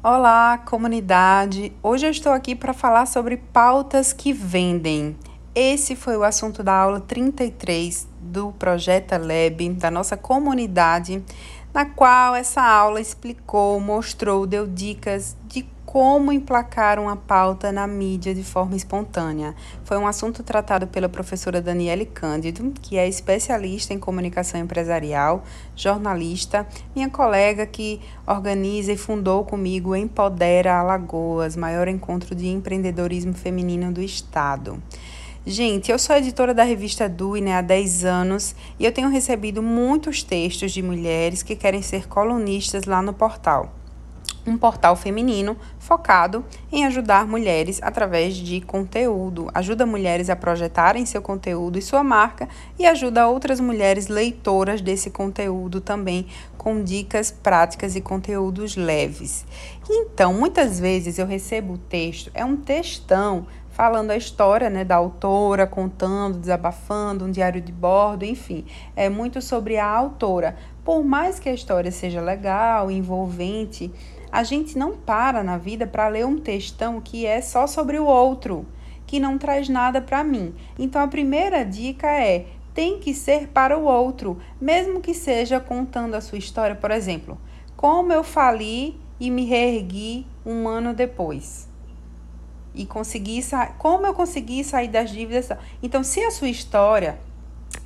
Olá, comunidade! Hoje eu estou aqui para falar sobre pautas que vendem. Esse foi o assunto da aula 33 do Projeto Lab, da nossa comunidade, na qual essa aula explicou, mostrou, deu dicas de como emplacar uma pauta na mídia de forma espontânea. Foi um assunto tratado pela professora Daniele Cândido, que é especialista em comunicação empresarial, jornalista, minha colega que organiza e fundou comigo Empodera Alagoas, maior encontro de empreendedorismo feminino do estado. Gente, eu sou editora da revista Dui né, há 10 anos e eu tenho recebido muitos textos de mulheres que querem ser colunistas lá no portal um portal feminino focado em ajudar mulheres através de conteúdo. Ajuda mulheres a projetarem seu conteúdo e sua marca e ajuda outras mulheres leitoras desse conteúdo também com dicas práticas e conteúdos leves. Então, muitas vezes eu recebo o texto, é um textão falando a história né, da autora, contando, desabafando, um diário de bordo, enfim, é muito sobre a autora. Por mais que a história seja legal, envolvente, a gente não para na vida para ler um textão que é só sobre o outro, que não traz nada para mim. Então a primeira dica é: tem que ser para o outro, mesmo que seja contando a sua história, por exemplo, como eu fali e me reergui um ano depois. E consegui como eu consegui sair das dívidas. Então, se a sua história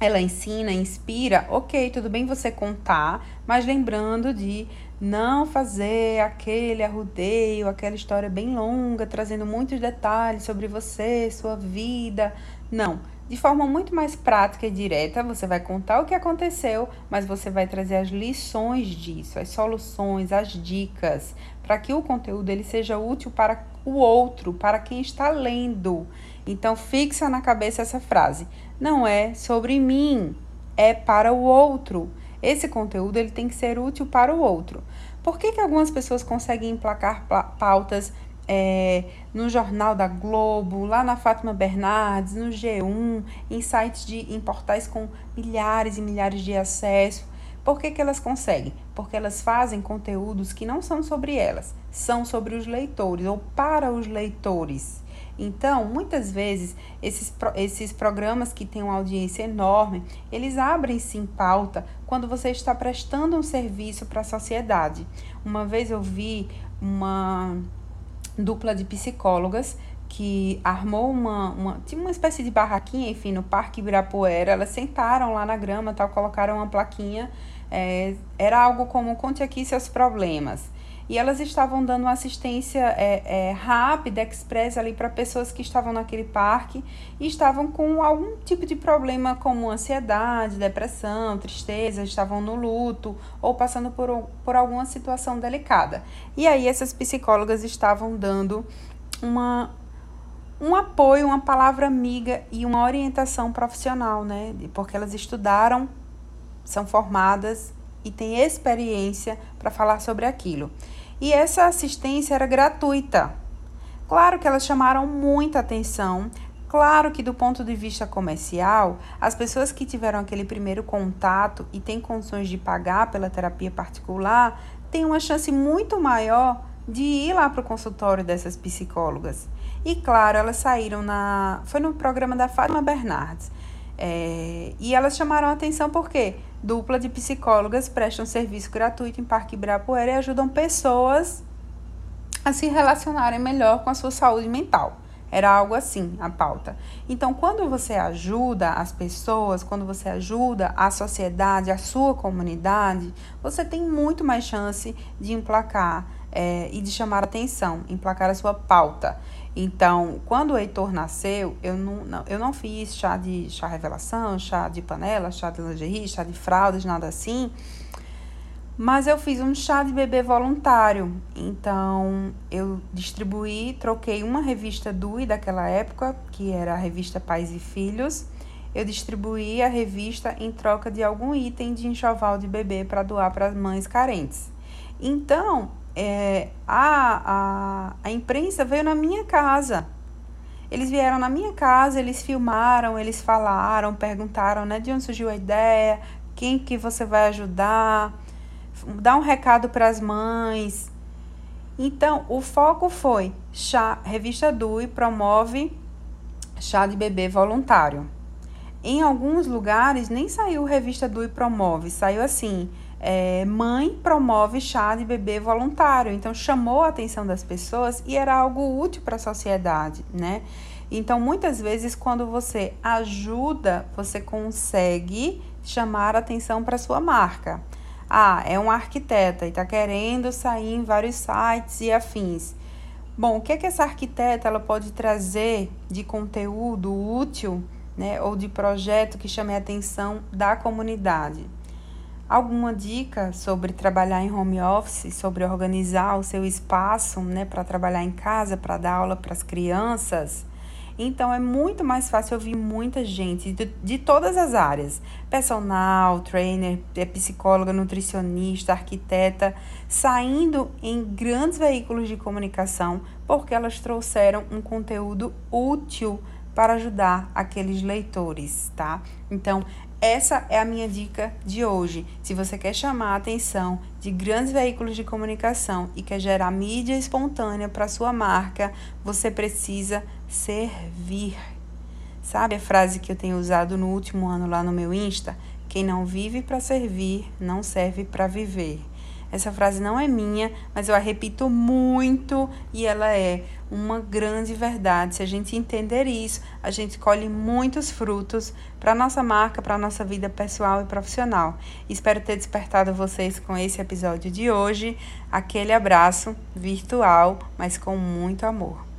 ela ensina, inspira, ok, tudo bem você contar, mas lembrando de não fazer aquele arrudeio, aquela história bem longa, trazendo muitos detalhes sobre você, sua vida. Não. De forma muito mais prática e direta, você vai contar o que aconteceu, mas você vai trazer as lições disso, as soluções, as dicas, para que o conteúdo ele seja útil para o outro, para quem está lendo. Então fixa na cabeça essa frase. Não é sobre mim, é para o outro. Esse conteúdo ele tem que ser útil para o outro. Por que, que algumas pessoas conseguem emplacar pautas é, no Jornal da Globo, lá na Fátima Bernardes, no G1, em sites de em portais com milhares e milhares de acessos? Por que, que elas conseguem? Porque elas fazem conteúdos que não são sobre elas, são sobre os leitores ou para os leitores. Então, muitas vezes, esses, esses programas que têm uma audiência enorme, eles abrem sim pauta quando você está prestando um serviço para a sociedade. Uma vez eu vi uma dupla de psicólogas que armou uma, uma tinha uma espécie de barraquinha, enfim, no Parque Ibirapuera. Elas sentaram lá na grama, tal, colocaram uma plaquinha. É, era algo como conte aqui seus problemas e elas estavam dando uma assistência é, é, rápida, express ali para pessoas que estavam naquele parque e estavam com algum tipo de problema como ansiedade, depressão, tristeza, estavam no luto ou passando por, por alguma situação delicada. E aí essas psicólogas estavam dando uma um apoio, uma palavra amiga e uma orientação profissional, né? Porque elas estudaram, são formadas e tem experiência para falar sobre aquilo. E essa assistência era gratuita. Claro que elas chamaram muita atenção. Claro que, do ponto de vista comercial, as pessoas que tiveram aquele primeiro contato e têm condições de pagar pela terapia particular têm uma chance muito maior de ir lá para o consultório dessas psicólogas. E claro, elas saíram na. Foi no programa da Fátima Bernardes. É, e elas chamaram a atenção porque dupla de psicólogas prestam serviço gratuito em Parque Ibirapuera e ajudam pessoas a se relacionarem melhor com a sua saúde mental. Era algo assim a pauta. Então, quando você ajuda as pessoas, quando você ajuda a sociedade, a sua comunidade, você tem muito mais chance de emplacar é, e de chamar atenção, emplacar a sua pauta. Então, quando o Heitor nasceu, eu não, não, eu não fiz chá de chá revelação, chá de panela, chá de lingerie, chá de fraldas, nada assim. Mas eu fiz um chá de bebê voluntário. Então, eu distribuí, troquei uma revista DUI daquela época, que era a revista Pais e Filhos. Eu distribuí a revista em troca de algum item de enxoval de bebê para doar para as mães carentes. Então, é, a, a, a imprensa veio na minha casa. Eles vieram na minha casa, eles filmaram, eles falaram, perguntaram né, de onde surgiu a ideia, quem que você vai ajudar, dar um recado para as mães. Então, o foco foi chá, revista DUI promove chá de bebê voluntário. Em alguns lugares nem saiu revista DUI promove, saiu assim, é, mãe promove chá de bebê voluntário. Então chamou a atenção das pessoas e era algo útil para a sociedade, né? Então muitas vezes quando você ajuda, você consegue chamar a atenção para sua marca. Ah, é um arquiteta e está querendo sair em vários sites e afins. Bom, o que é que essa arquiteta ela pode trazer de conteúdo útil, né, ou de projeto que chame a atenção da comunidade? Alguma dica sobre trabalhar em home office, sobre organizar o seu espaço, né, para trabalhar em casa, para dar aula para as crianças? Então é muito mais fácil ouvir muita gente de, de todas as áreas: personal, trainer, é psicóloga, nutricionista, arquiteta, saindo em grandes veículos de comunicação porque elas trouxeram um conteúdo útil para ajudar aqueles leitores, tá? Então, essa é a minha dica de hoje. Se você quer chamar a atenção de grandes veículos de comunicação e quer gerar mídia espontânea para sua marca, você precisa servir. Sabe a frase que eu tenho usado no último ano lá no meu Insta? Quem não vive para servir, não serve para viver. Essa frase não é minha, mas eu a repito muito e ela é uma grande verdade. Se a gente entender isso, a gente colhe muitos frutos para nossa marca, para nossa vida pessoal e profissional. Espero ter despertado vocês com esse episódio de hoje. Aquele abraço virtual, mas com muito amor.